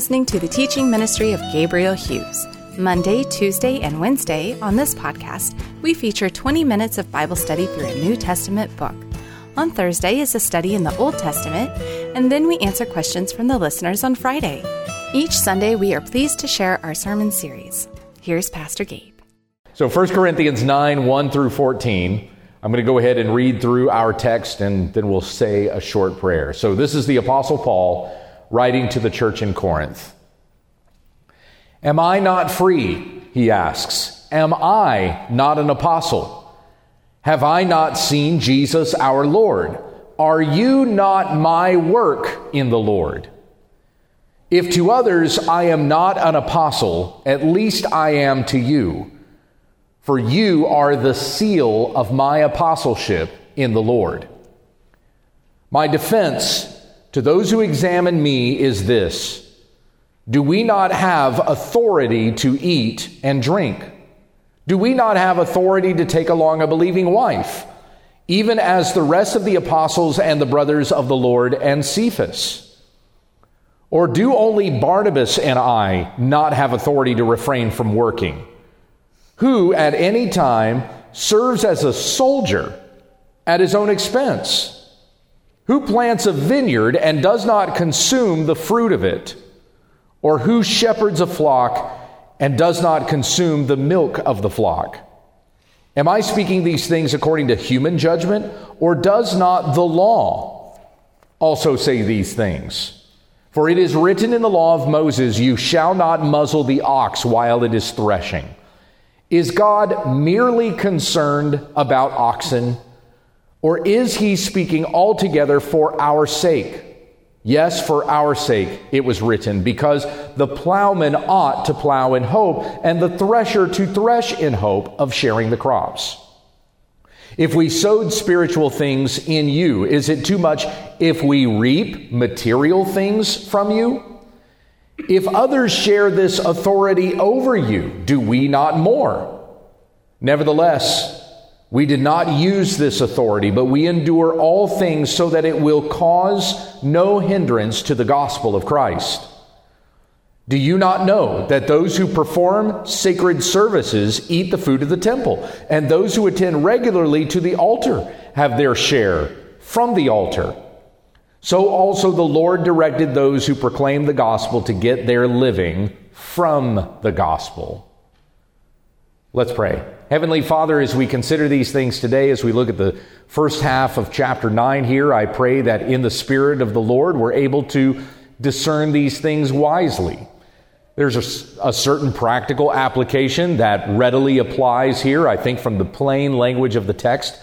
Listening to the teaching ministry of Gabriel Hughes. Monday, Tuesday, and Wednesday on this podcast, we feature 20 minutes of Bible study through a New Testament book. On Thursday is a study in the Old Testament, and then we answer questions from the listeners on Friday. Each Sunday, we are pleased to share our sermon series. Here's Pastor Gabe. So 1 Corinthians 9, 1 through 14. I'm going to go ahead and read through our text and then we'll say a short prayer. So this is the Apostle Paul writing to the church in Corinth. Am I not free? He asks. Am I not an apostle? Have I not seen Jesus our Lord? Are you not my work in the Lord? If to others I am not an apostle, at least I am to you, for you are the seal of my apostleship in the Lord. My defense to those who examine me is this Do we not have authority to eat and drink? Do we not have authority to take along a believing wife, even as the rest of the apostles and the brothers of the Lord and Cephas? Or do only Barnabas and I not have authority to refrain from working? Who at any time serves as a soldier at his own expense? Who plants a vineyard and does not consume the fruit of it? Or who shepherds a flock and does not consume the milk of the flock? Am I speaking these things according to human judgment, or does not the law also say these things? For it is written in the law of Moses, You shall not muzzle the ox while it is threshing. Is God merely concerned about oxen? Or is he speaking altogether for our sake? Yes, for our sake it was written, because the plowman ought to plow in hope, and the thresher to thresh in hope of sharing the crops. If we sowed spiritual things in you, is it too much if we reap material things from you? If others share this authority over you, do we not more? Nevertheless, we did not use this authority, but we endure all things so that it will cause no hindrance to the gospel of Christ. Do you not know that those who perform sacred services eat the food of the temple, and those who attend regularly to the altar have their share from the altar? So also the Lord directed those who proclaim the gospel to get their living from the gospel. Let's pray. Heavenly Father, as we consider these things today, as we look at the first half of chapter 9 here, I pray that in the Spirit of the Lord, we're able to discern these things wisely. There's a, a, certain practical application that readily applies here, I think, from the plain language of the text.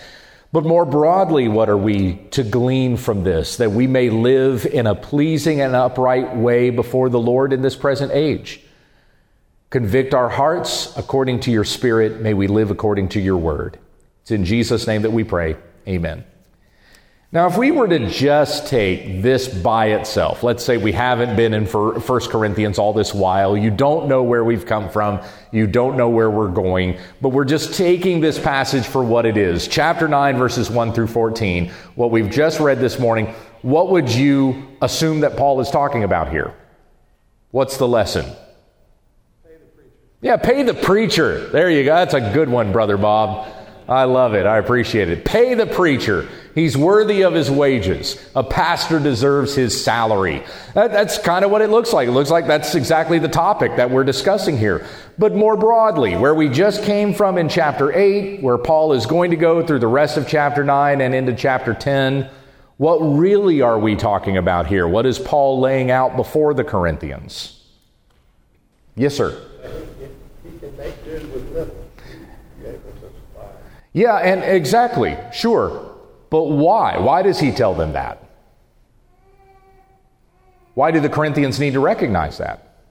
But more broadly, what are we to glean from this? That we may live in a pleasing and upright way before the Lord in this present age. Convict our hearts according to your Spirit. May we live according to your word. It's in Jesus' name that we pray. Amen. Now, if we were to just take this by itself, let's say we haven't been in 1 Corinthians all this while, you don't know where we've come from, you don't know where we're going, but we're just taking this passage for what it is. Chapter 9, verses 1 through 14, what we've just read this morning, what would you assume that Paul is talking about here? What's the lesson? Yeah, pay the preacher. There you go. That's a good one, Brother Bob. I love it. I appreciate it. Pay the preacher. He's worthy of his wages. A pastor deserves his salary. That, that's kind of what it looks like. It looks like that's exactly the topic that we're discussing here. But more broadly, where we just came from in chapter 8, where Paul is going to go through the rest of chapter 9 and into chapter 10, what really are we talking about here? What is Paul laying out before the Corinthians? Yes, sir. Yeah, and exactly, sure. But why? Why does he tell them that? Why do the Corinthians need to recognize that?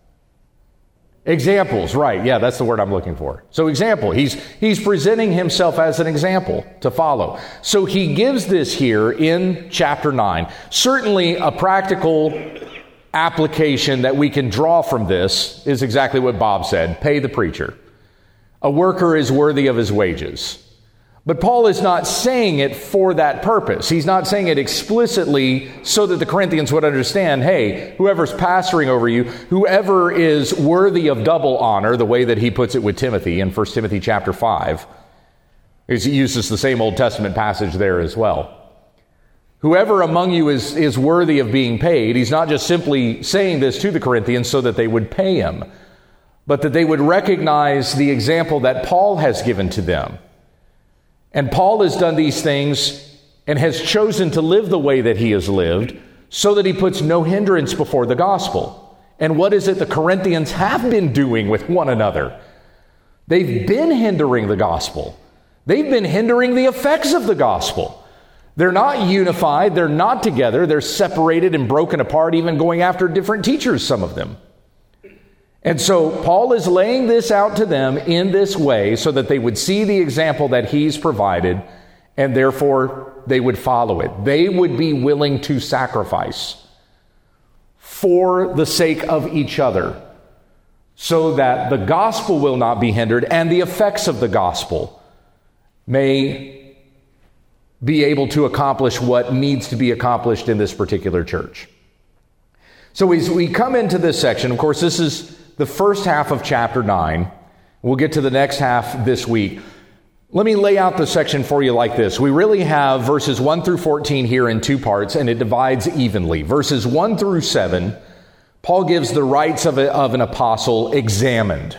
Examples, right. Yeah, that's the word I'm looking for. So example, he's he's presenting himself as an example to follow. So he gives this here in chapter 9. Certainly a practical application that we can draw from this is exactly what Bob said, pay the preacher. A worker is worthy of his wages. But Paul is not saying it for that purpose. He's not saying it explicitly so that the Corinthians would understand hey, whoever's pastoring over you, whoever is worthy of double honor, the way that he puts it with Timothy in 1 Timothy chapter 5, he uses the same Old Testament passage there as well. Whoever among you is, is worthy of being paid, he's not just simply saying this to the Corinthians so that they would pay him, but that they would recognize the example that Paul has given to them and Paul has done these things and has chosen to live the way that he has lived so that he puts no hindrance before the gospel. And what is it the Corinthians have been doing with one another? They've been hindering the gospel. They've been hindering the effects of the gospel. They're not unified, they're not together, they're separated and broken apart, even going after different teachers, some of them. And so Paul is laying this out to them in this way so that they would see the example that he's provided and therefore they would follow it. They would be willing to sacrifice for the sake of each other so that the gospel will not be hindered and the effects of the gospel may be able to accomplish what needs to be accomplished in this particular church. So as we come into this section, of course, this is the first half of chapter 9. We'll get to the next half this week. Let me lay out the section for you like this. We really have verses 1 through 14 here in two parts, and it divides evenly. Verses 1 through 7, Paul gives the rights of, a, of an apostle examined.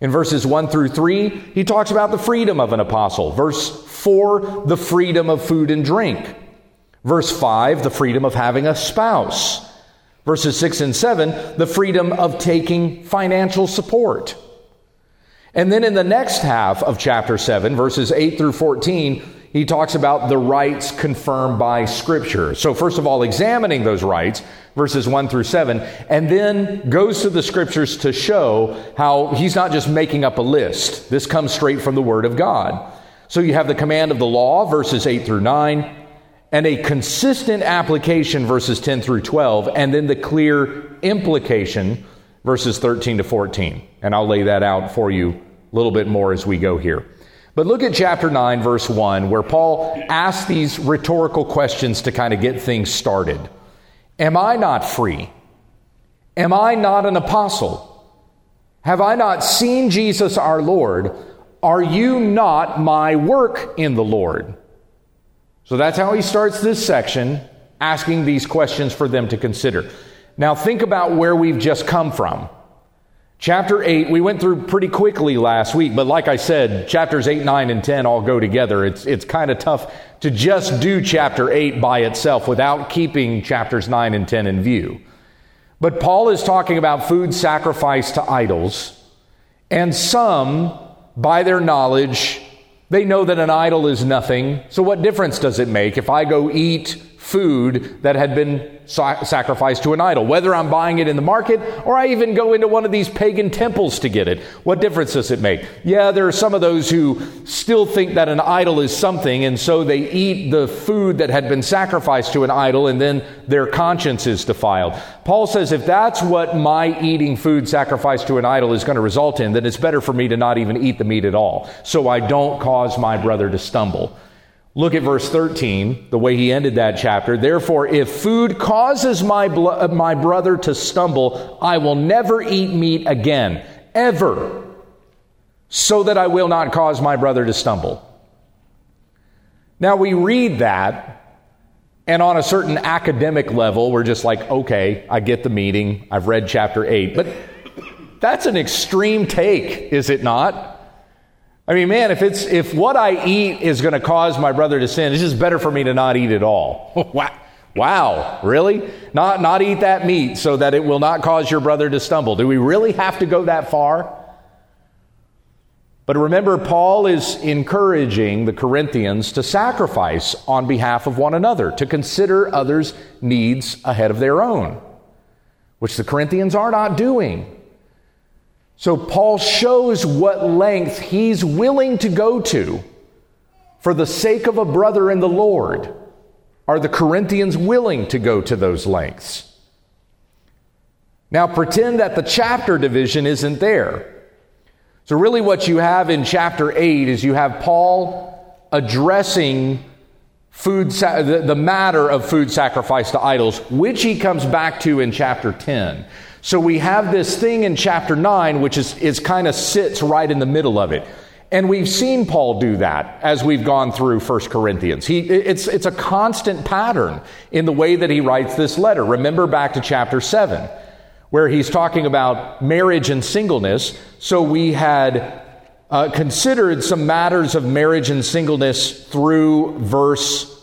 In verses 1 through 3, he talks about the freedom of an apostle. Verse 4, the freedom of food and drink. Verse 5, the freedom of having a spouse. Verses 6 and 7, the freedom of taking financial support. And then in the next half of chapter 7, verses 8 through 14, he talks about the rights confirmed by Scripture. So, first of all, examining those rights, verses 1 through 7, and then goes to the Scriptures to show how he's not just making up a list. This comes straight from the Word of God. So, you have the command of the law, verses 8 through 9, and a consistent application, verses 10 through 12, and then the clear implication, verses 13 to 14. And I'll lay that out for you a little bit more as we go here. But look at chapter 9, verse 1, where Paul asks these rhetorical questions to kind of get things started. Am I not free? Am I not an apostle? Have I not seen Jesus our Lord? Are you not my work in the Lord? So that's how he starts this section, asking these questions for them to consider. Now, think about where we've just come from. Chapter 8, we went through pretty quickly last week, but like I said, chapters 8, 9, and 10 all go together. It's, it's kind of tough to just do chapter 8 by itself without keeping chapters 9 and 10 in view. But Paul is talking about food sacrificed to idols, and some, by their knowledge, they know that an idol is nothing. So, what difference does it make if I go eat food that had been sacrificed to an idol, whether I'm buying it in the market or I even go into one of these pagan temples to get it. What difference does it make? Yeah, there are some of those who still think that an idol is something, and so they eat the food that had been sacrificed to an idol, and then their conscience is defiled. Paul says if that's what my eating food sacrificed to an idol is going to result in, then it's better for me to not even eat the meat at all, so I don't cause my brother to stumble. Look at verse 13, the way he ended that chapter. Therefore, if food causes my, blo- uh, my brother to stumble, I will never eat meat again, ever, so that I will not cause my brother to stumble. Now, we read that, and on a certain academic level, we're just like, okay, I get the meaning. I've read chapter 8. But that's an extreme take, is it not? I mean, man, if it's if what I eat is going to cause my brother to sin, it's just better for me to not eat at all. wow. Wow, really? Not not eat that meat so that it will not cause your brother to stumble. Do we really have to go that far? But remember, Paul is encouraging the Corinthians to sacrifice on behalf of one another, to consider others' needs ahead of their own, which the Corinthians are not doing. So Paul shows what length he's willing to go to for the sake of a brother in the Lord. Are the Corinthians willing to go to those lengths? Now, pretend that the chapter division isn't there. So, really, what you have in chapter 8 is you have Paul addressing food the matter of food sacrifice to idols, which he comes back to in chapter 10. So we have this thing in chapter 9, which is, is kind of sits right in the middle of it. And we've seen Paul do that as we've gone through 1 Corinthians. He, it's, it's a constant pattern in the way that he writes this letter. Remember back to chapter 7, where he's talking about marriage and singleness. So we had uh, considered some matters of marriage and singleness through verse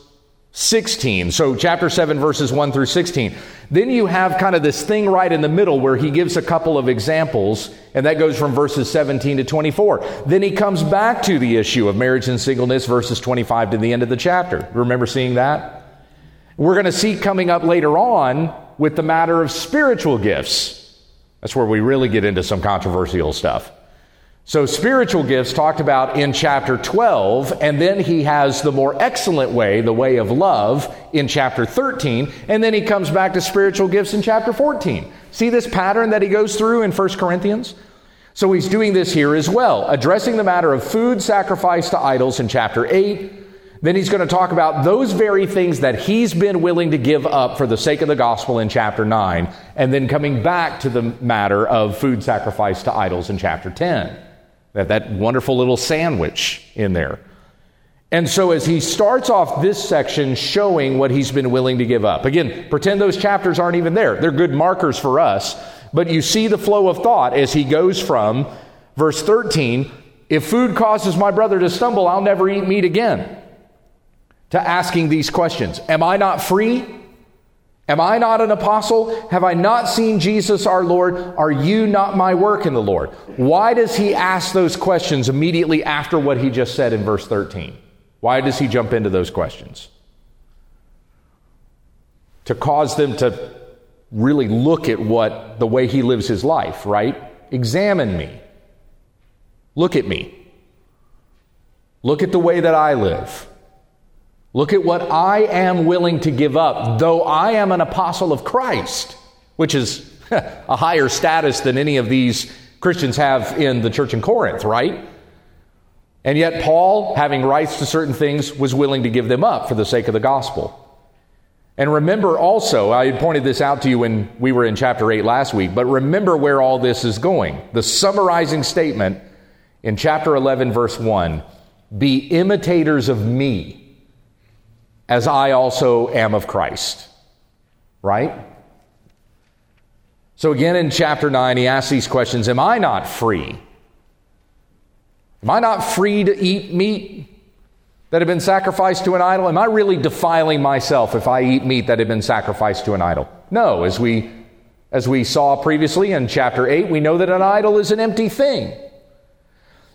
16. So, chapter 7, verses 1 through 16. Then you have kind of this thing right in the middle where he gives a couple of examples, and that goes from verses 17 to 24. Then he comes back to the issue of marriage and singleness, verses 25 to the end of the chapter. Remember seeing that? We're going to see coming up later on with the matter of spiritual gifts. That's where we really get into some controversial stuff. So, spiritual gifts talked about in chapter 12, and then he has the more excellent way, the way of love, in chapter 13, and then he comes back to spiritual gifts in chapter 14. See this pattern that he goes through in 1 Corinthians? So, he's doing this here as well, addressing the matter of food sacrificed to idols in chapter 8. Then he's going to talk about those very things that he's been willing to give up for the sake of the gospel in chapter 9, and then coming back to the matter of food sacrificed to idols in chapter 10. That, that wonderful little sandwich in there. And so, as he starts off this section showing what he's been willing to give up, again, pretend those chapters aren't even there. They're good markers for us. But you see the flow of thought as he goes from verse 13 if food causes my brother to stumble, I'll never eat meat again, to asking these questions Am I not free? Am I not an apostle? Have I not seen Jesus our Lord? Are you not my work in the Lord? Why does he ask those questions immediately after what he just said in verse 13? Why does he jump into those questions? To cause them to really look at what the way he lives his life, right? Examine me. Look at me. Look at the way that I live. Look at what I am willing to give up, though I am an apostle of Christ, which is a higher status than any of these Christians have in the church in Corinth, right? And yet, Paul, having rights to certain things, was willing to give them up for the sake of the gospel. And remember also, I pointed this out to you when we were in chapter 8 last week, but remember where all this is going. The summarizing statement in chapter 11, verse 1 Be imitators of me as I also am of Christ. Right? So again in chapter 9, he asks these questions Am I not free? Am I not free to eat meat that had been sacrificed to an idol? Am I really defiling myself if I eat meat that had been sacrificed to an idol? No, as we as we saw previously in chapter 8, we know that an idol is an empty thing.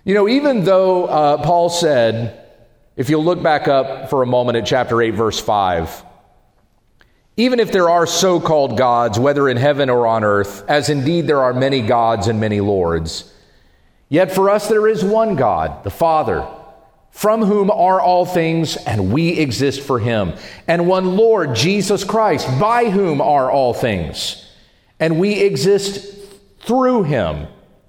You know, even though uh, Paul said, if you'll look back up for a moment at chapter 8, verse 5, even if there are so called gods, whether in heaven or on earth, as indeed there are many gods and many lords, yet for us there is one God, the Father, from whom are all things, and we exist for him, and one Lord, Jesus Christ, by whom are all things, and we exist through him.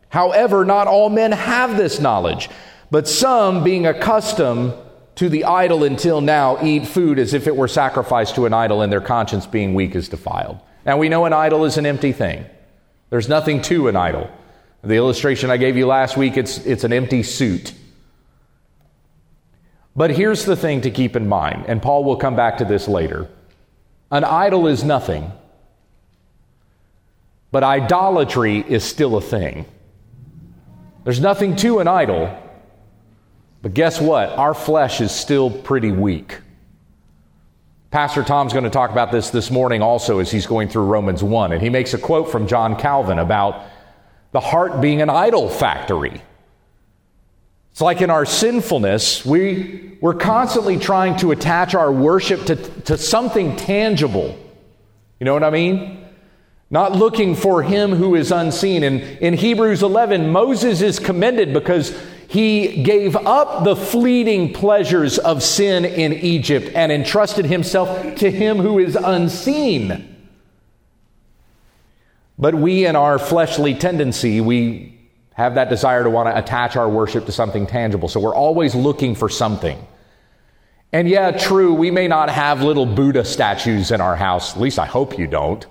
However, not all men have this knowledge, but some, being accustomed to the idol until now eat food as if it were sacrificed to an idol and their conscience being weak is defiled. Now we know an idol is an empty thing. There's nothing to an idol. The illustration I gave you last week, it's, it's an empty suit. But here's the thing to keep in mind, and Paul will come back to this later. An idol is nothing, but idolatry is still a thing. There's nothing to an idol, but guess what? Our flesh is still pretty weak. Pastor Tom's going to talk about this this morning also as he's going through Romans 1. And he makes a quote from John Calvin about the heart being an idol factory. It's like in our sinfulness, we, we're constantly trying to attach our worship to, to something tangible. You know what I mean? Not looking for him who is unseen. And in Hebrews 11, Moses is commended because he gave up the fleeting pleasures of sin in Egypt and entrusted himself to him who is unseen. But we, in our fleshly tendency, we have that desire to want to attach our worship to something tangible. So we're always looking for something. And yeah, true, we may not have little Buddha statues in our house. At least I hope you don't.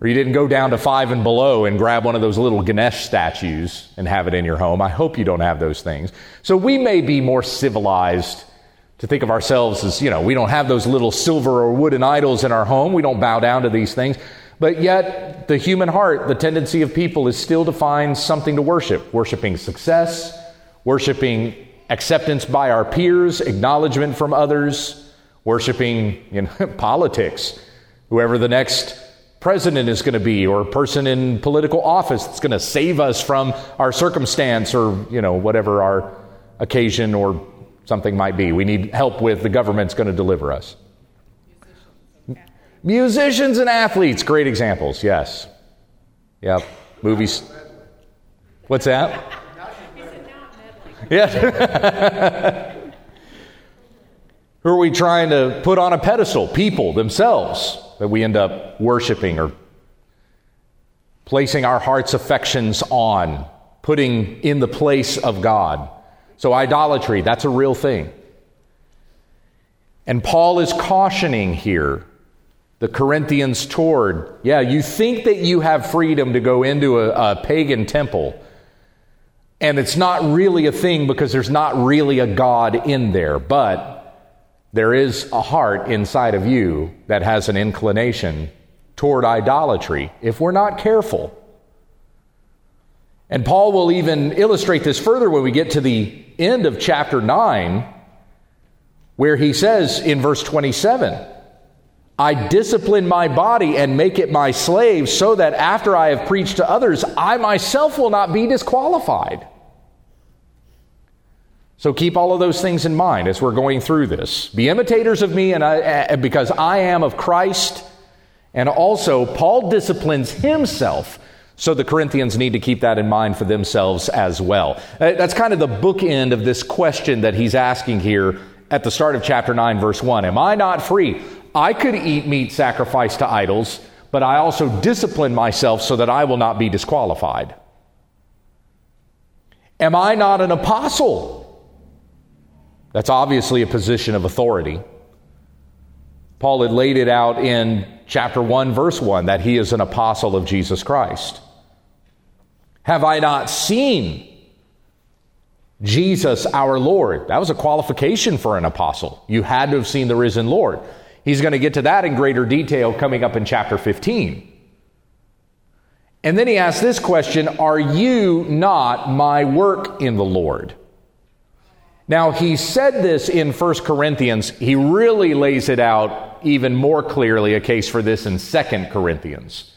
Or you didn't go down to five and below and grab one of those little Ganesh statues and have it in your home. I hope you don't have those things. So we may be more civilized to think of ourselves as, you know, we don't have those little silver or wooden idols in our home. We don't bow down to these things. But yet, the human heart, the tendency of people is still to find something to worship, worshiping success, worshiping acceptance by our peers, acknowledgement from others, worshiping you know, politics, whoever the next president is going to be or a person in political office that's going to save us from our circumstance or you know whatever our occasion or something might be. We need help with the government's going to deliver us. Musicians and athletes great examples yes. Yep movies. What's that? Yeah. Who are we trying to put on a pedestal? People themselves that we end up worshiping or placing our heart's affections on, putting in the place of God. So, idolatry, that's a real thing. And Paul is cautioning here the Corinthians toward, yeah, you think that you have freedom to go into a, a pagan temple and it's not really a thing because there's not really a God in there, but there is a heart inside of you that has an inclination toward idolatry if we're not careful. And Paul will even illustrate this further when we get to the end of chapter 9, where he says in verse 27 I discipline my body and make it my slave so that after I have preached to others, I myself will not be disqualified. So keep all of those things in mind as we're going through this. Be imitators of me and I, because I am of Christ. And also, Paul disciplines himself. So the Corinthians need to keep that in mind for themselves as well. Uh, that's kind of the bookend of this question that he's asking here at the start of chapter 9, verse 1. Am I not free? I could eat meat sacrificed to idols, but I also discipline myself so that I will not be disqualified. Am I not an apostle? That's obviously a position of authority. Paul had laid it out in chapter 1, verse 1, that he is an apostle of Jesus Christ. Have I not seen Jesus our Lord? That was a qualification for an apostle. You had to have seen the risen Lord. He's going to get to that in greater detail coming up in chapter 15. And then he asks this question Are you not my work in the Lord? Now, he said this in 1 Corinthians. He really lays it out even more clearly, a case for this in 2 Corinthians.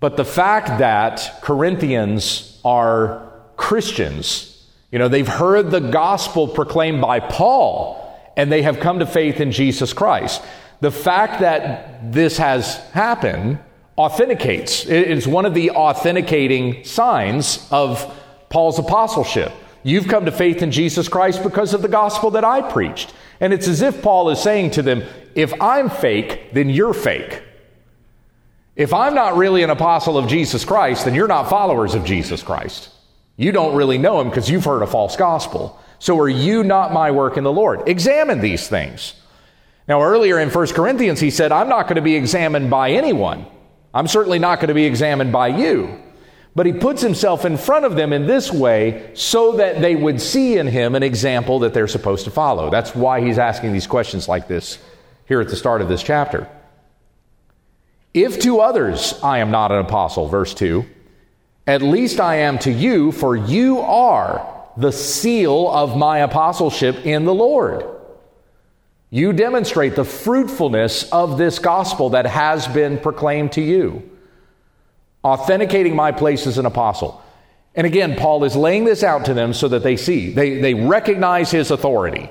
But the fact that Corinthians are Christians, you know, they've heard the gospel proclaimed by Paul and they have come to faith in Jesus Christ. The fact that this has happened authenticates. It's one of the authenticating signs of Paul's apostleship. You've come to faith in Jesus Christ because of the gospel that I preached. And it's as if Paul is saying to them, if I'm fake, then you're fake. If I'm not really an apostle of Jesus Christ, then you're not followers of Jesus Christ. You don't really know him because you've heard a false gospel. So are you not my work in the Lord? Examine these things. Now, earlier in 1 Corinthians, he said, I'm not going to be examined by anyone. I'm certainly not going to be examined by you. But he puts himself in front of them in this way so that they would see in him an example that they're supposed to follow. That's why he's asking these questions like this here at the start of this chapter. If to others I am not an apostle, verse 2, at least I am to you, for you are the seal of my apostleship in the Lord. You demonstrate the fruitfulness of this gospel that has been proclaimed to you, authenticating my place as an apostle. And again, Paul is laying this out to them so that they see, they, they recognize his authority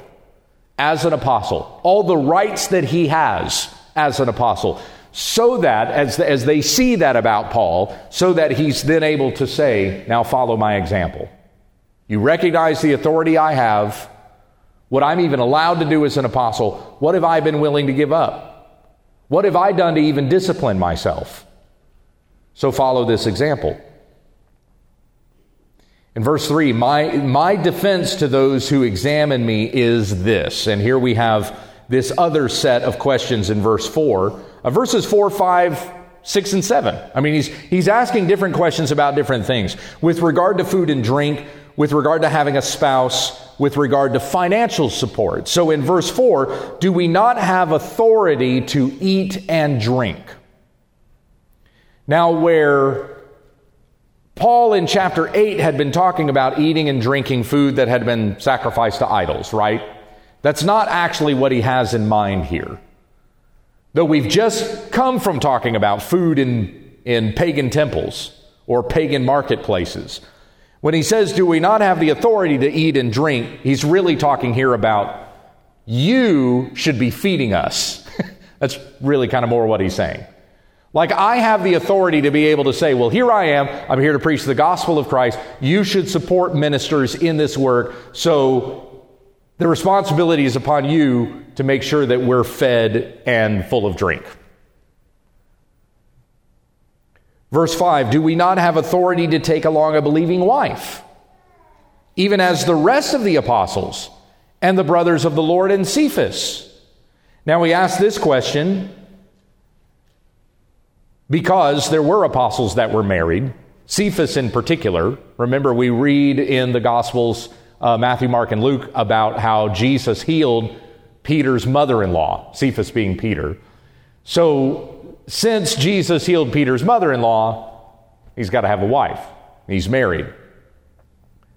as an apostle, all the rights that he has as an apostle, so that as, as they see that about Paul, so that he's then able to say, Now follow my example. You recognize the authority I have, what I'm even allowed to do as an apostle. What have I been willing to give up? What have I done to even discipline myself? So follow this example. In verse 3, my, my defense to those who examine me is this. And here we have this other set of questions in verse 4. Uh, verses 4, 5, 6, and 7. I mean, he's, he's asking different questions about different things. With regard to food and drink, with regard to having a spouse, with regard to financial support. So in verse 4, do we not have authority to eat and drink? Now, where Paul in chapter 8 had been talking about eating and drinking food that had been sacrificed to idols, right? That's not actually what he has in mind here. Though we've just come from talking about food in, in pagan temples or pagan marketplaces. When he says, Do we not have the authority to eat and drink? He's really talking here about you should be feeding us. That's really kind of more what he's saying. Like, I have the authority to be able to say, well, here I am. I'm here to preach the gospel of Christ. You should support ministers in this work. So the responsibility is upon you to make sure that we're fed and full of drink. Verse 5 Do we not have authority to take along a believing wife, even as the rest of the apostles and the brothers of the Lord and Cephas? Now we ask this question because there were apostles that were married, Cephas in particular. Remember, we read in the Gospels, uh, Matthew, Mark, and Luke, about how Jesus healed Peter's mother in law, Cephas being Peter. So, since Jesus healed Peter's mother in law, he's got to have a wife. He's married.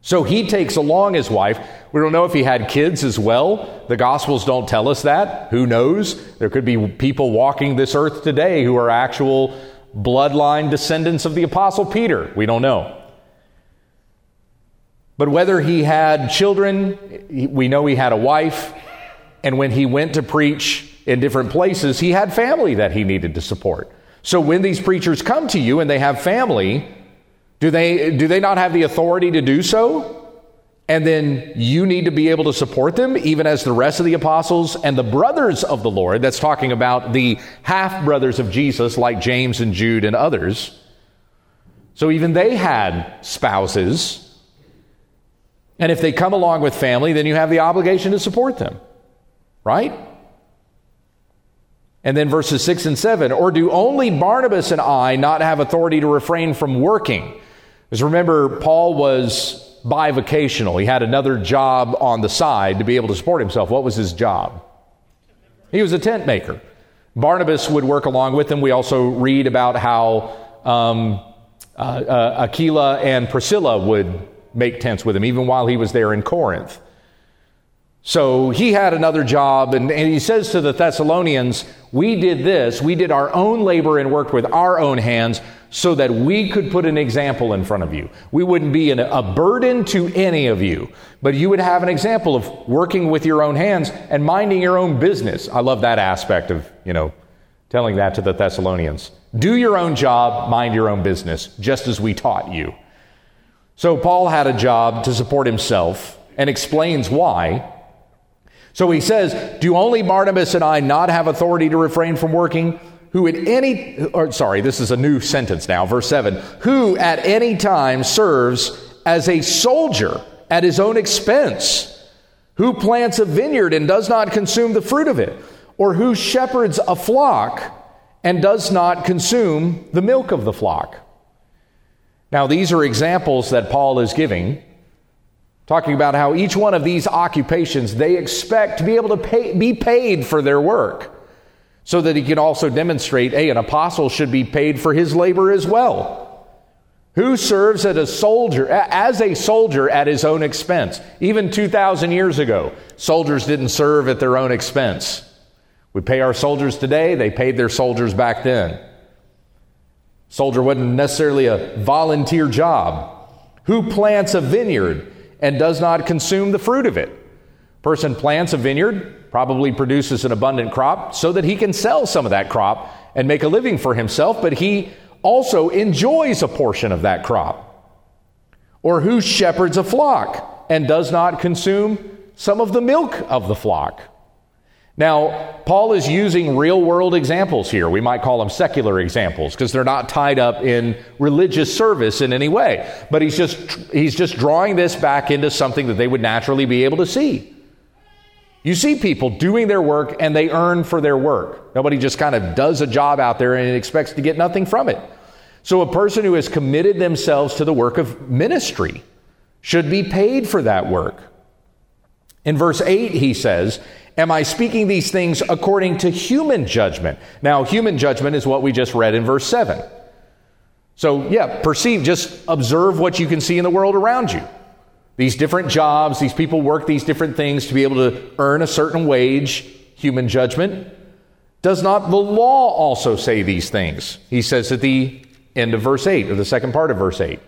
So he takes along his wife. We don't know if he had kids as well. The Gospels don't tell us that. Who knows? There could be people walking this earth today who are actual bloodline descendants of the Apostle Peter. We don't know. But whether he had children, we know he had a wife. And when he went to preach in different places, he had family that he needed to support. So when these preachers come to you and they have family, do they, do they not have the authority to do so? And then you need to be able to support them, even as the rest of the apostles and the brothers of the Lord. That's talking about the half brothers of Jesus, like James and Jude and others. So even they had spouses. And if they come along with family, then you have the obligation to support them. Right? And then verses 6 and 7 Or do only Barnabas and I not have authority to refrain from working? Because remember, Paul was bivocational. He had another job on the side to be able to support himself. What was his job? He was a tent maker. Barnabas would work along with him. We also read about how um, uh, uh, Aquila and Priscilla would make tents with him, even while he was there in Corinth. So he had another job, and, and, he says to the Thessalonians, We did this, we did our own labor and worked with our own hands so that we could put an example in front of you. We wouldn't be an, a burden to any of you, but you would have an example of working with your own hands and minding your own business. I love that aspect of, you know, telling that to the Thessalonians. Do your own job, mind your own business, just as we taught you. So Paul had a job to support himself and explains why. So he says, Do only Barnabas and I not have authority to refrain from working? Who at any, or sorry, this is a new sentence now, verse 7. Who at any time serves as a soldier at his own expense? Who plants a vineyard and does not consume the fruit of it? Or who shepherds a flock and does not consume the milk of the flock? Now, these are examples that Paul is giving talking about how each one of these occupations they expect to be able to pay, be paid for their work so that he can also demonstrate hey an apostle should be paid for his labor as well. Who serves as a soldier as a soldier at his own expense? Even 2000 years ago soldiers didn't serve at their own expense. We pay our soldiers today they paid their soldiers back then. Soldier wasn't necessarily a volunteer job. Who plants a vineyard and does not consume the fruit of it. Person plants a vineyard, probably produces an abundant crop so that he can sell some of that crop and make a living for himself, but he also enjoys a portion of that crop. Or who shepherds a flock and does not consume some of the milk of the flock. Now, Paul is using real world examples here. We might call them secular examples because they're not tied up in religious service in any way. But he's just, he's just drawing this back into something that they would naturally be able to see. You see people doing their work and they earn for their work. Nobody just kind of does a job out there and expects to get nothing from it. So a person who has committed themselves to the work of ministry should be paid for that work. In verse 8, he says, Am I speaking these things according to human judgment? Now, human judgment is what we just read in verse 7. So, yeah, perceive, just observe what you can see in the world around you. These different jobs, these people work these different things to be able to earn a certain wage, human judgment. Does not the law also say these things? He says at the end of verse 8, or the second part of verse 8.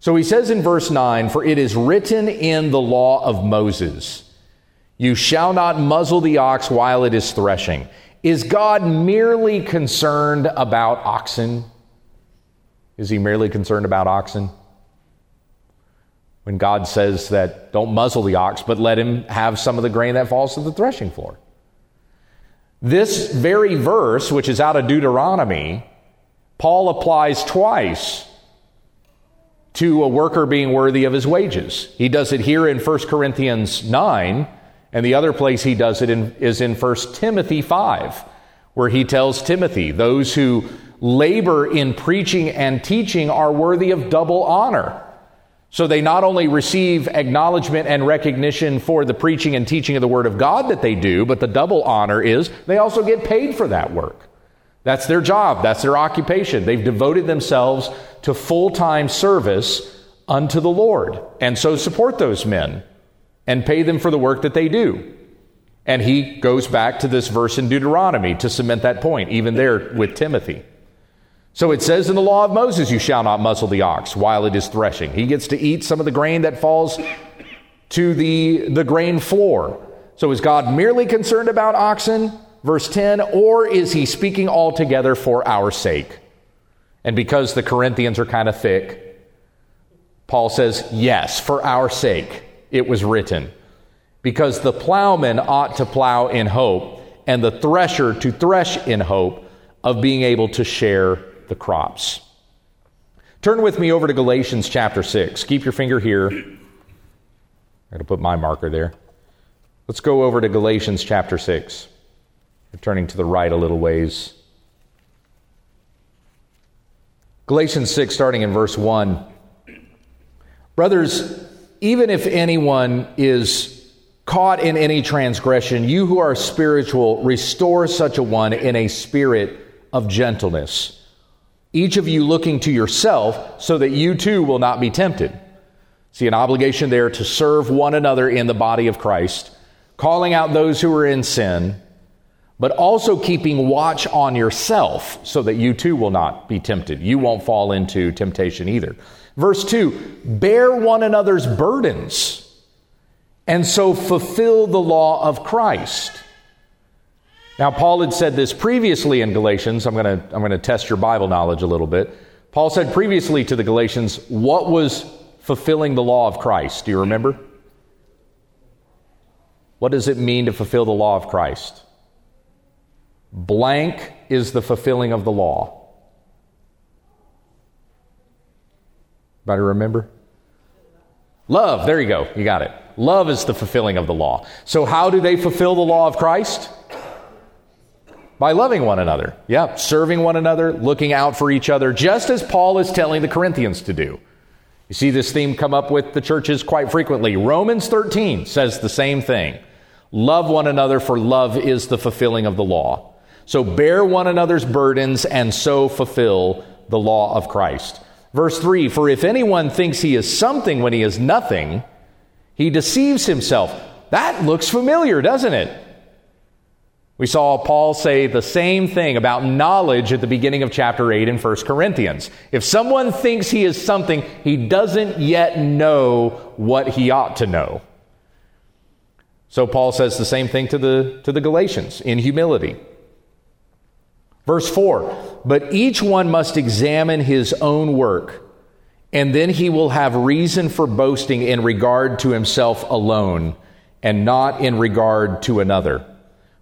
So he says in verse 9, For it is written in the law of Moses. You shall not muzzle the ox while it is threshing. Is God merely concerned about oxen? Is he merely concerned about oxen? When God says that don't muzzle the ox, but let him have some of the grain that falls to the threshing floor. This very verse, which is out of Deuteronomy, Paul applies twice to a worker being worthy of his wages. He does it here in 1 Corinthians 9 and the other place he does it in, is in 1 Timothy 5, where he tells Timothy, those who labor in preaching and teaching are worthy of double honor. So they not only receive acknowledgement and recognition for the preaching and teaching of the Word of God that they do, but the double honor is they also get paid for that work. That's their job, that's their occupation. They've devoted themselves to full time service unto the Lord. And so support those men and pay them for the work that they do. And he goes back to this verse in Deuteronomy to cement that point, even there with Timothy. So it says in the law of Moses, You shall not muzzle the ox while it is threshing. He gets to eat some of the grain that falls to the, the grain floor. So is God merely concerned about oxen? Verse 10, or is he speaking altogether for our sake? And because the Corinthians are kind of thick, Paul says, Yes, for our sake it was written. Because the plowman ought to plow in hope, and the thresher to thresh in hope of being able to share the crops. Turn with me over to Galatians chapter 6. Keep your finger here. I'm going to put my marker there. Let's go over to Galatians chapter 6. We're turning to the right a little ways. Galatians 6, starting in verse 1. Brothers, even if anyone is caught in any transgression, you who are spiritual, restore such a one in a spirit of gentleness. Each of you looking to yourself so that you too will not be tempted. See, an obligation there to serve one another in the body of Christ, calling out those who are in sin, but also keeping watch on yourself so that you too will not be tempted. You won't fall into temptation either. Verse 2 Bear one another's burdens, and so fulfill the law of Christ. Now, Paul had said this previously in Galatians. I'm going to I'm going to test your Bible knowledge a little bit. Paul said previously to the Galatians, what was fulfilling the law of Christ? Do you remember? What does it mean to fulfill the law of Christ? Blank is the fulfilling of the law. Anybody remember? Love. There you go. You got it. Love is the fulfilling of the law. So, how do they fulfill the law of Christ? By loving one another. Yeah, serving one another, looking out for each other, just as Paul is telling the Corinthians to do. You see this theme come up with the churches quite frequently. Romans 13 says the same thing. Love one another, for love is the fulfilling of the law. So bear one another's burdens and so fulfill the law of Christ. Verse 3 For if anyone thinks he is something when he is nothing, he deceives himself. That looks familiar, doesn't it? We saw Paul say the same thing about knowledge at the beginning of chapter 8 in 1 Corinthians. If someone thinks he is something, he doesn't yet know what he ought to know. So Paul says the same thing to the, to the Galatians in humility. Verse 4 But each one must examine his own work, and then he will have reason for boasting in regard to himself alone, and not in regard to another.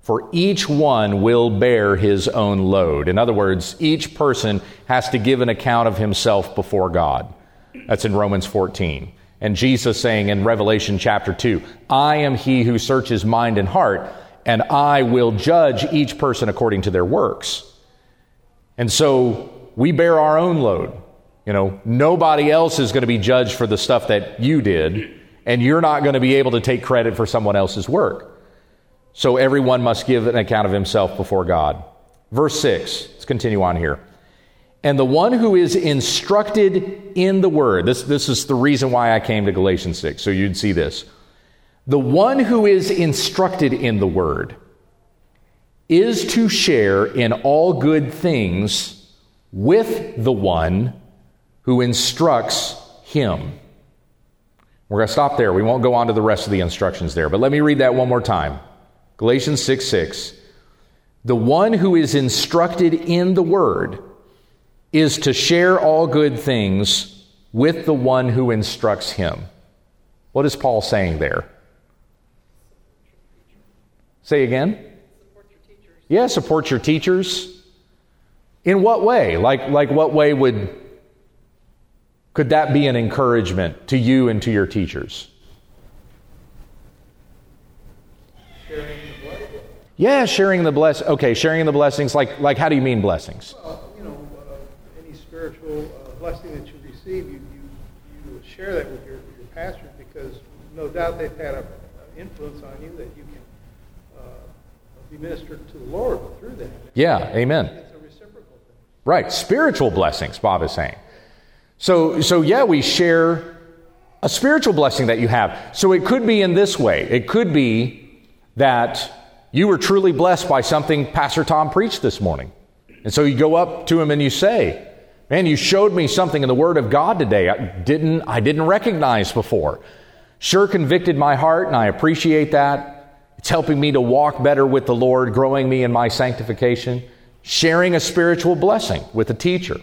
for each one will bear his own load. In other words, each person has to give an account of himself before God. That's in Romans 14. And Jesus saying in Revelation chapter 2, I am he who searches mind and heart, and I will judge each person according to their works. And so we bear our own load. You know, nobody else is going to be judged for the stuff that you did, and you're not going to be able to take credit for someone else's work. So everyone must give an account of himself before God. Verse 6, let's continue on here. And the one who is instructed in the word, this, this is the reason why I came to Galatians 6, so you'd see this. The one who is instructed in the word is to share in all good things with the one who instructs him. We're going to stop there. We won't go on to the rest of the instructions there, but let me read that one more time. Galatians 6 6. The one who is instructed in the word is to share all good things with the one who instructs him. What is Paul saying there? Say again? Yeah, support your teachers. In what way? Like, like what way would could that be an encouragement to you and to your teachers? Sharing the. Yeah, sharing the bless. Okay, sharing the blessings. Like, like how do you mean blessings? Well, you know, uh, any spiritual uh, blessing that you receive, you, you, you share that with your, your pastors because no doubt they've had an influence on you that you be ministered to the Lord through that. Yeah, amen. It's a reciprocal thing. Right, spiritual blessings, Bob is saying. So, so yeah, we share a spiritual blessing that you have. So it could be in this way. It could be that you were truly blessed by something Pastor Tom preached this morning. And so you go up to him and you say, Man, you showed me something in the Word of God today I didn't, I didn't recognize before. Sure convicted my heart, and I appreciate that. It's helping me to walk better with the Lord, growing me in my sanctification, sharing a spiritual blessing with a teacher.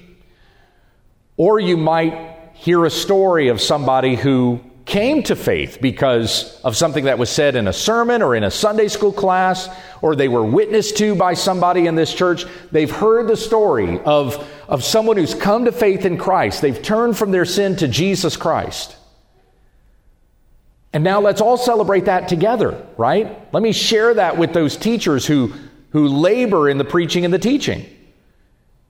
Or you might hear a story of somebody who came to faith because of something that was said in a sermon or in a Sunday school class, or they were witnessed to by somebody in this church. They've heard the story of, of someone who's come to faith in Christ. They've turned from their sin to Jesus Christ. And now let's all celebrate that together, right? Let me share that with those teachers who, who labor in the preaching and the teaching.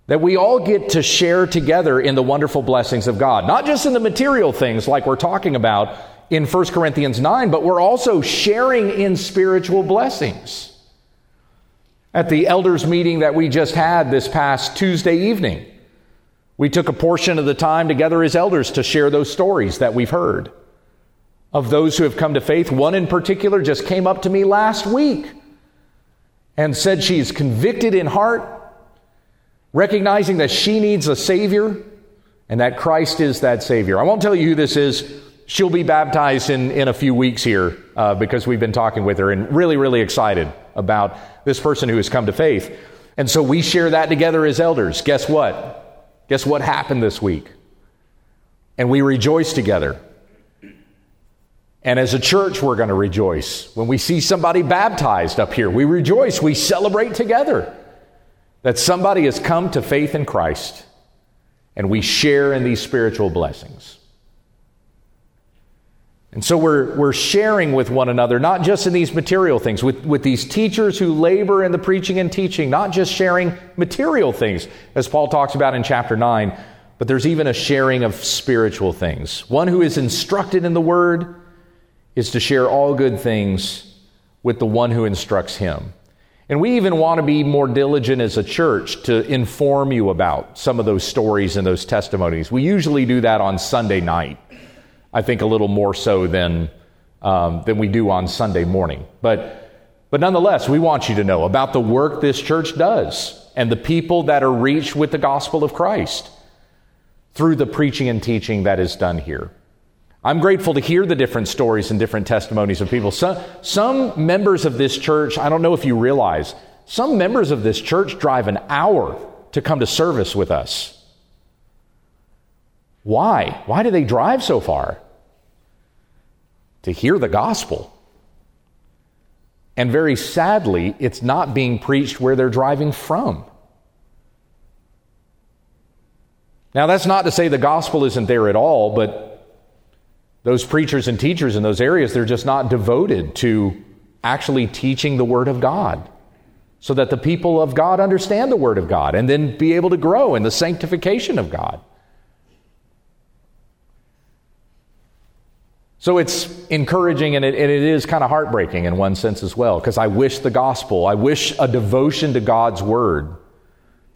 That we all get to share together in the wonderful blessings of God. Not just in the material things like we're talking about in 1 Corinthians 9, but we're also sharing in spiritual blessings. At the elders' meeting that we just had this past Tuesday evening, we took a portion of the time together as elders to share those stories that we've heard of those who have come to faith. One in particular just came up to me last week and said she's convicted in heart recognizing that she needs a Savior and that Christ is that Savior. I won't tell you who this is. She'll be baptized in, in a few weeks here uh, because we've been talking with her and really, really excited about this person who has come to faith. And so we share that together as elders. Guess what? Guess what happened this week? And we rejoice together. And as a church, we're going to rejoice. When we see somebody baptized up here, we rejoice. We celebrate together that somebody has come to faith in Christ and we share in these spiritual blessings. And so we're, we're sharing with one another, not just in these material things, with, with these teachers who labor in the preaching and teaching, not just sharing material things, as Paul talks about in chapter 9, but there's even a sharing of spiritual things. One who is instructed in the word is to share all good things with the one who instructs him. And we even want to be more diligent as a church to inform you about some of those stories and those testimonies. We usually do that on Sunday night. I think a little more so than, um, than we do on Sunday morning. But, but nonetheless, we want you to know about the work this church does and the people that are reached with the gospel of Christ through the preaching and teaching that is done here. I'm grateful to hear the different stories and different testimonies of people. Some, some members of this church, I don't know if you realize, some members of this church drive an hour to come to service with us. Why? Why do they drive so far? To hear the gospel. And very sadly, it's not being preached where they're driving from. Now, that's not to say the gospel isn't there at all, but those preachers and teachers in those areas, they're just not devoted to actually teaching the Word of God so that the people of God understand the Word of God and then be able to grow in the sanctification of God. So it's encouraging and it, and it is kind of heartbreaking in one sense as well, because I wish the gospel, I wish a devotion to God's Word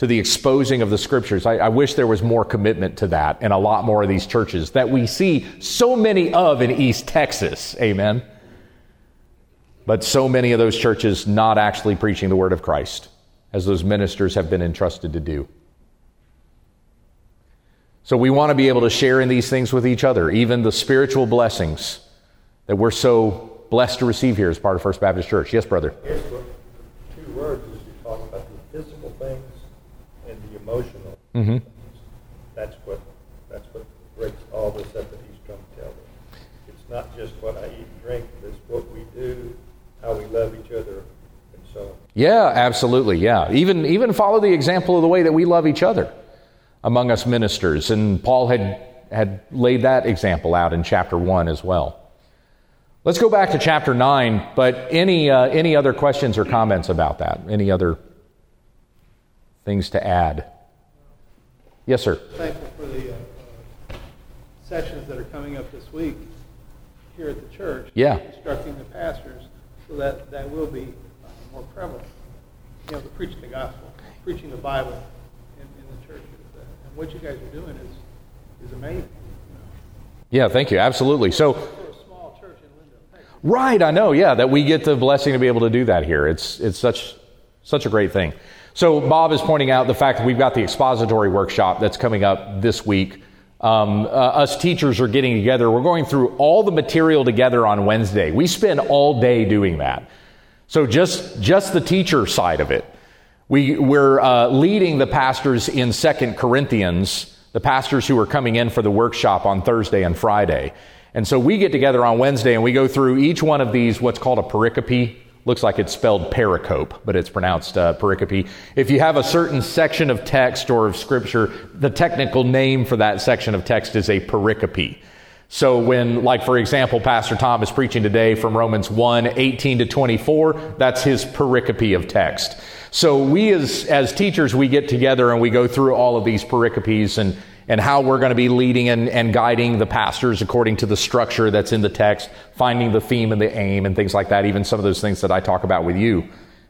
to the exposing of the scriptures. I, I, wish there was more commitment to that in a lot more of these churches that we see so many of in East Texas. Amen. But so many of those churches not actually preaching the word of Christ, as those ministers have been entrusted to do. So we want to be able to share in these things with each other, even the spiritual blessings that we're so blessed to receive here as part of First Baptist Church. Yes, brother. Yes, two words as you talk about the physical things emotional. Mm-hmm. That's what that's what breaks all this up that he's trying to tell me. It's not just what I eat and drink, it's what we do, how we love each other, and so on. Yeah, absolutely. Yeah, even even follow the example of the way that we love each other among us ministers, and Paul had had laid that example out in chapter one as well. Let's go back to chapter nine. But any uh, any other questions or comments about that? Any other things to add? Yes, sir. Thankful for the uh, uh, sessions that are coming up this week here at the church. Yeah. Instructing the pastors so that that will be uh, more prevalent. You know, to preach the gospel, preaching the Bible in, in the churches. And what you guys are doing is, is amazing. Yeah, thank you. Absolutely. So, Right, I know. Yeah, that we get the blessing to be able to do that here. It's it's such such a great thing. So, Bob is pointing out the fact that we've got the expository workshop that's coming up this week. Um, uh, us teachers are getting together. We're going through all the material together on Wednesday. We spend all day doing that. So, just, just the teacher side of it. We, we're uh, leading the pastors in Second Corinthians, the pastors who are coming in for the workshop on Thursday and Friday. And so we get together on Wednesday and we go through each one of these, what's called a pericope, Looks like it's spelled pericope, but it's pronounced uh, pericope. If you have a certain section of text or of scripture, the technical name for that section of text is a pericope. So when, like, for example, Pastor Tom is preaching today from Romans 1, 18 to 24, that's his pericope of text. So we as, as teachers, we get together and we go through all of these pericopes and and how we're going to be leading and, and, guiding the pastors according to the structure that's in the text, finding the theme and the aim and things like that, even some of those things that I talk about with you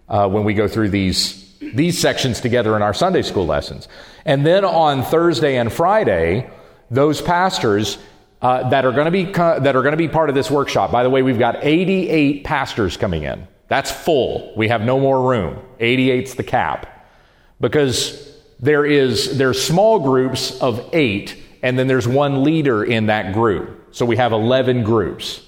uh, when we go through these, these sections together in our Sunday school lessons. And then on Thursday and Friday, those pastors uh, that are going to be that are going to be part of this workshop. By the way, we've got 88 pastors coming in. That's full. We have no more room. 88's the cap because there is there's small groups of eight, and then there's one leader in that group. So we have 11 groups.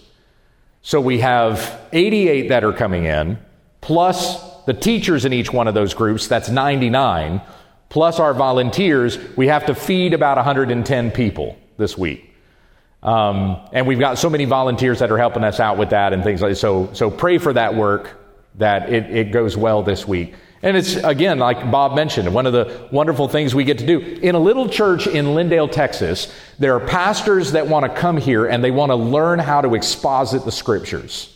So we have 88 that are coming in, plus the teachers in each one of those groups, that's 99, plus our volunteers. We have to feed about 110 people this week. Um, and we've got so many volunteers that are helping us out with that and things like that. So, so pray for that work that it, it goes well this week. And it's, again, like Bob mentioned, one of the wonderful things we get to do. In a little church in Lindale, Texas, there are pastors that want to come here and they want to learn how to exposit the scriptures.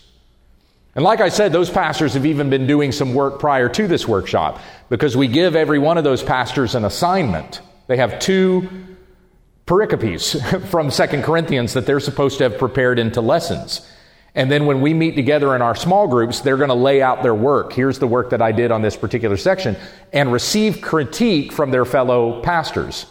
And like I said, those pastors have even been doing some work prior to this workshop because we give every one of those pastors an assignment. They have two pericopes from Second Corinthians that they're supposed to have prepared into lessons. And then when we meet together in our small groups, they're going to lay out their work. Here's the work that I did on this particular section and receive critique from their fellow pastors.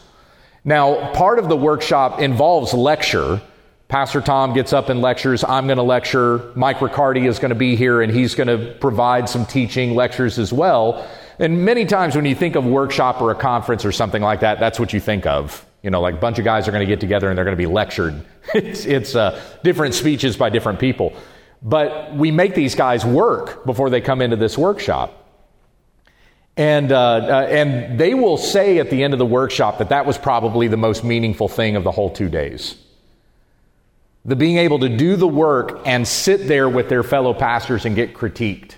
Now, part of the workshop involves lecture. Pastor Tom gets up and lectures. I'm going to lecture. Mike Riccardi is going to be here and he's going to provide some teaching lectures as well. And many times when you think of workshop or a conference or something like that, that's what you think of. You know, like a bunch of guys are going to get together and they're going to be lectured. it's it's uh, different speeches by different people. But we make these guys work before they come into this workshop. And, uh, uh, and they will say at the end of the workshop that that was probably the most meaningful thing of the whole two days. the being able to do the work and sit there with their fellow pastors and get critiqued.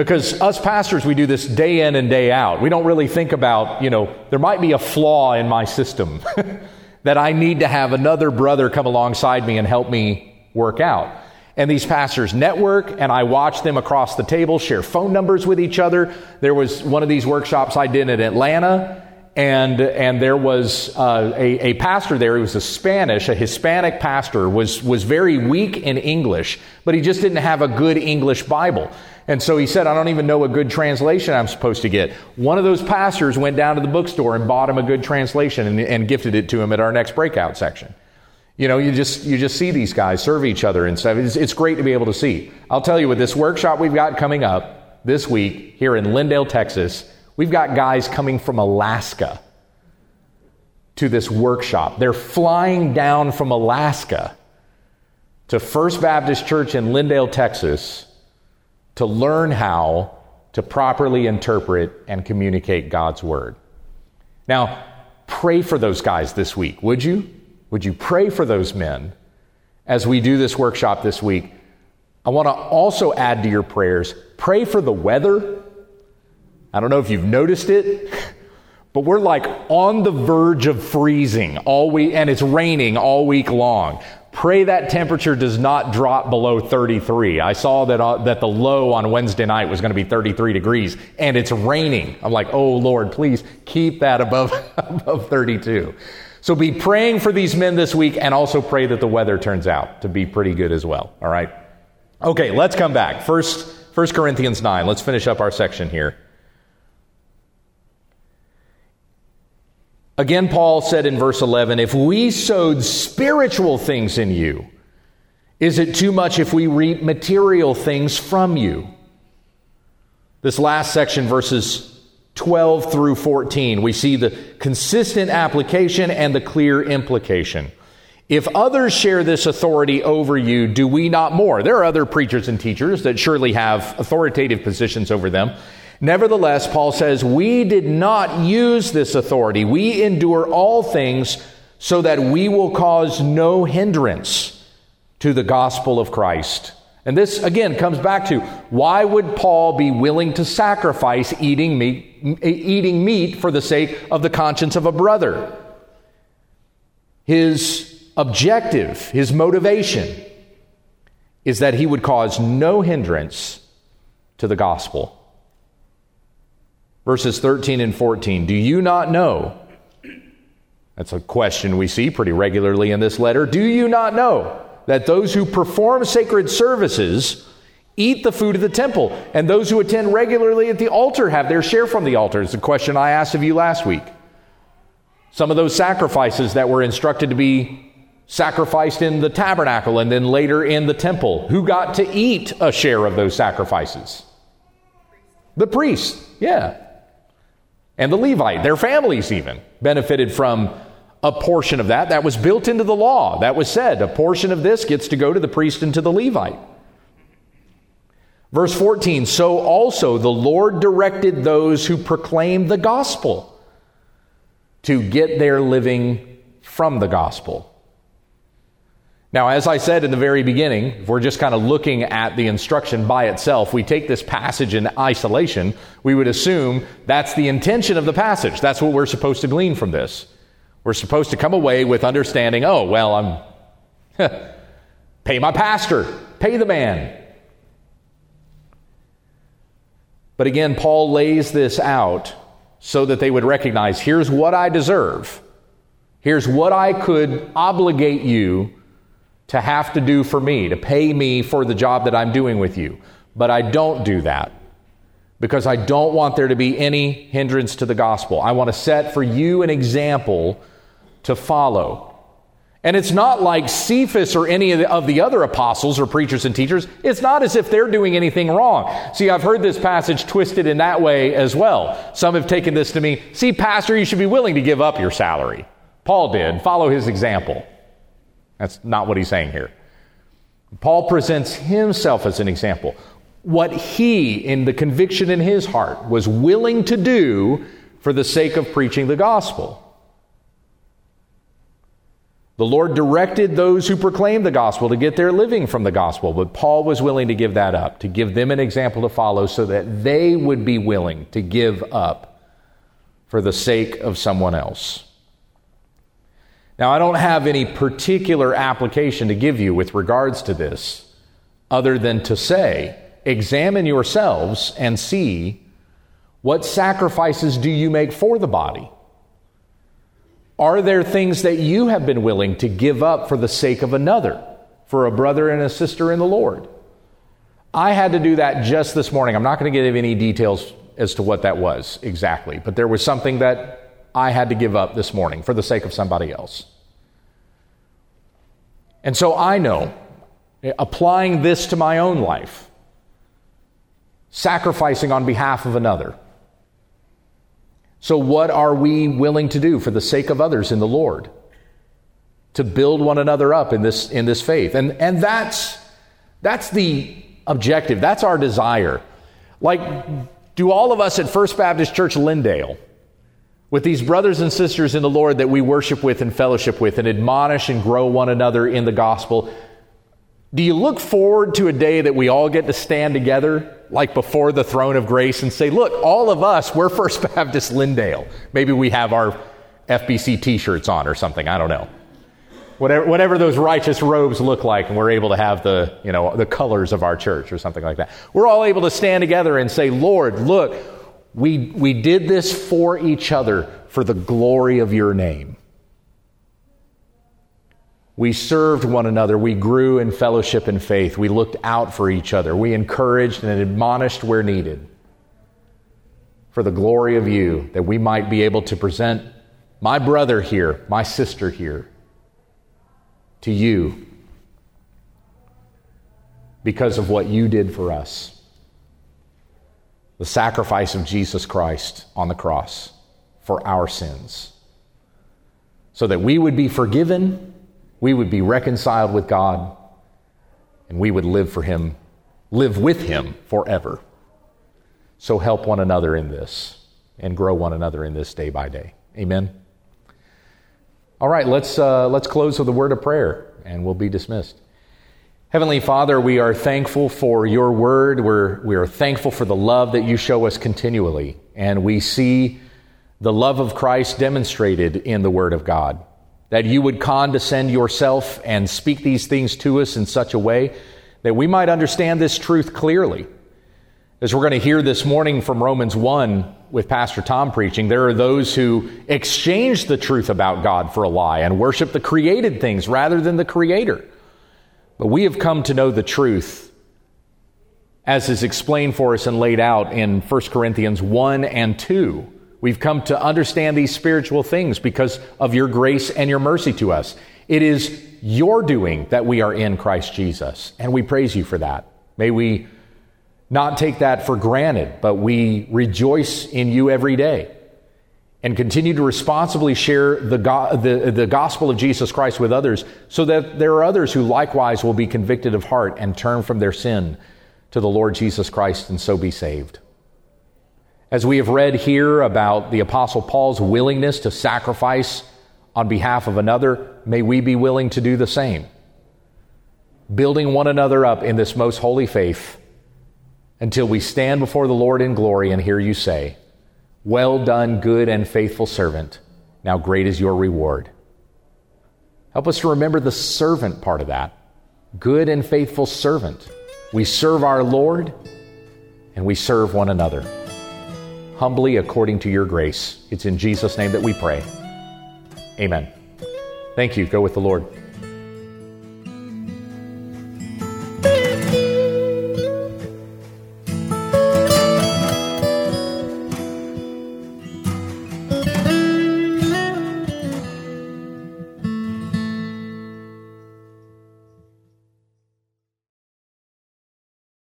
Because us pastors, we do this day in and day out. We don't really think about, you know, there might be a flaw in my system that I need to have another brother come alongside me and help me work out. And these pastors network, and I watch them across the table share phone numbers with each other. There was one of these workshops I did in Atlanta, and and there was uh, a, a pastor there. He was a Spanish, a Hispanic pastor, was was very weak in English, but he just didn't have a good English Bible. And so he said, I don't even know a good translation I'm supposed to get. One of those pastors went down to the bookstore and bought him a good translation and, and gifted it to him at our next breakout section. You know, you just you just see these guys serve each other and stuff. It's, it's great to be able to see. I'll tell you, with this workshop we've got coming up this week here in Lindale, Texas, we've got guys coming from Alaska to this workshop. They're flying down from Alaska to First Baptist Church in Lindale, Texas to learn how to properly interpret and communicate God's word. Now, pray for those guys this week, would you? Would you pray for those men as we do this workshop this week? I want to also add to your prayers, pray for the weather. I don't know if you've noticed it, but we're like on the verge of freezing all week, and it's raining all week long. Pray that temperature does not drop below 33. I saw that, uh, that the low on Wednesday night was going to be 33 degrees, and it's raining. I'm like, oh Lord, please keep that above, above 32. So be praying for these men this week, and also pray that the weather turns out to be pretty good as well. All right? Okay, let's come back. First, 1 Corinthians 9. Let's finish up our section here. Again, Paul said in verse 11, If we sowed spiritual things in you, is it too much if we reap material things from you? This last section, verses 12 through 14, we see the consistent application and the clear implication. If others share this authority over you, do we not more? There are other preachers and teachers that surely have authoritative positions over them. Nevertheless, Paul says, we did not use this authority. We endure all things so that we will cause no hindrance to the gospel of Christ. And this, again, comes back to why would Paul be willing to sacrifice eating meat, eating meat for the sake of the conscience of a brother? His objective, his motivation, is that he would cause no hindrance to the gospel. Verses 13 and 14 Do you not know? That's a question we see pretty regularly in this letter. Do you not know that those who perform sacred services eat the food of the temple, and those who attend regularly at the altar have their share from the altar? It's a question I asked of you last week. Some of those sacrifices that were instructed to be sacrificed in the tabernacle and then later in the temple, who got to eat a share of those sacrifices? The priest, yeah and the Levite, their families even, benefited from a portion of that. That was built into the law. That was said. A portion of this gets to go to the priest and to the Levite. Verse 14 So also the Lord directed those who proclaim the gospel to get their living from the gospel. Now, as I said in the very beginning, if we're just kind of looking at the instruction by itself, we take this passage in isolation, we would assume that's the intention of the passage. That's what we're supposed to glean from this. We're supposed to come away with understanding, oh, well, I'm, pay my pastor, pay the man. But again, Paul lays this out so that they would recognize here's what I deserve, here's what I could obligate you to have to do for me, to pay me for the job that I'm doing with you. But I don't do that because I don't want there to be any hindrance to the gospel. I want to set for you an example to follow. And it's not like Cephas or any of the, of the, other apostles or preachers and teachers. It's not as if they're doing anything wrong. See, I've heard this passage twisted in that way as well. Some have taken this to me, see, Pastor, you should be willing to give up your salary. Paul did. Follow his example. That's not what he's saying here. Paul presents himself as an example. What he, in the conviction in his heart, was willing to do for the sake of preaching the gospel. The Lord directed those who proclaimed the gospel to get their living from the gospel, but Paul was willing to give that up, to give them an example to follow so that they would be willing to give up for the sake of someone else. Now, I don't have any particular application to give you with regards to this, other than to say, examine yourselves and see what sacrifices do you make for the body? Are there things that you have been willing to give up for the sake of another, for a brother and a sister in the Lord? I had to do that just this morning. I'm not going to give any details as to what that was exactly, but there was something that I had to give up this morning for the sake of somebody else. And so I know, applying this to my own life, sacrificing on behalf of another. So, what are we willing to do for the sake of others in the Lord? To build one another up in this, in this faith. And, and that's, that's the objective, that's our desire. Like, do all of us at First Baptist Church Lindale, with these brothers and sisters in the Lord that we worship with and fellowship with and admonish and grow one another in the gospel, do you look forward to a day that we all get to stand together, like before the throne of grace, and say, Look, all of us, we're First Baptist Lindale. Maybe we have our FBC t shirts on or something, I don't know. Whatever, whatever those righteous robes look like, and we're able to have the, you know, the colors of our church or something like that. We're all able to stand together and say, Lord, look, we, we did this for each other for the glory of your name. We served one another. We grew in fellowship and faith. We looked out for each other. We encouraged and admonished where needed for the glory of you, that we might be able to present my brother here, my sister here, to you because of what you did for us the sacrifice of Jesus Christ on the cross for our sins, so that we would be forgiven we would be reconciled with God and we would live for Him, live with Him forever. So help one another in this and grow one another in this day by day. Amen. All right, let's, uh, let's close with a word of prayer and we'll be dismissed. Heavenly Father, we are thankful for your word. We're, we are thankful for the love that you show us continually. And we see the love of Christ demonstrated in the word of God that you would condescend yourself and speak these things to us in such a way that we might understand this truth clearly. As we're going to hear this morning from Romans 1 with Pastor Tom preaching, there are those who exchange the truth about God for a lie and worship the created things rather than the Creator. But we have come to know the truth as is explained for us and laid out in 1 Corinthians 1 and 2 We've come to understand these spiritual things because of your grace and your mercy to us. It is your doing that we are in Christ Jesus, and we praise you for that. May we not take that for granted, but we rejoice in you every day and continue to responsibly share the, the, the gospel of Jesus Christ with others so that there are others who likewise will be convicted of heart and turn from their sin to the Lord Jesus Christ and so be saved. As we have read here about the Apostle Paul's willingness to sacrifice on behalf of another, may we be willing to do the same. Building one another up in this most holy faith until we stand before the Lord in glory and hear you say, Well done, good and faithful servant. Now great is your reward. Help us to remember the servant part of that. Good and faithful servant. We serve our Lord and we serve one another humbly according to your grace. It's in Jesus' name that we pray. Amen. Thank you. Go with the Lord.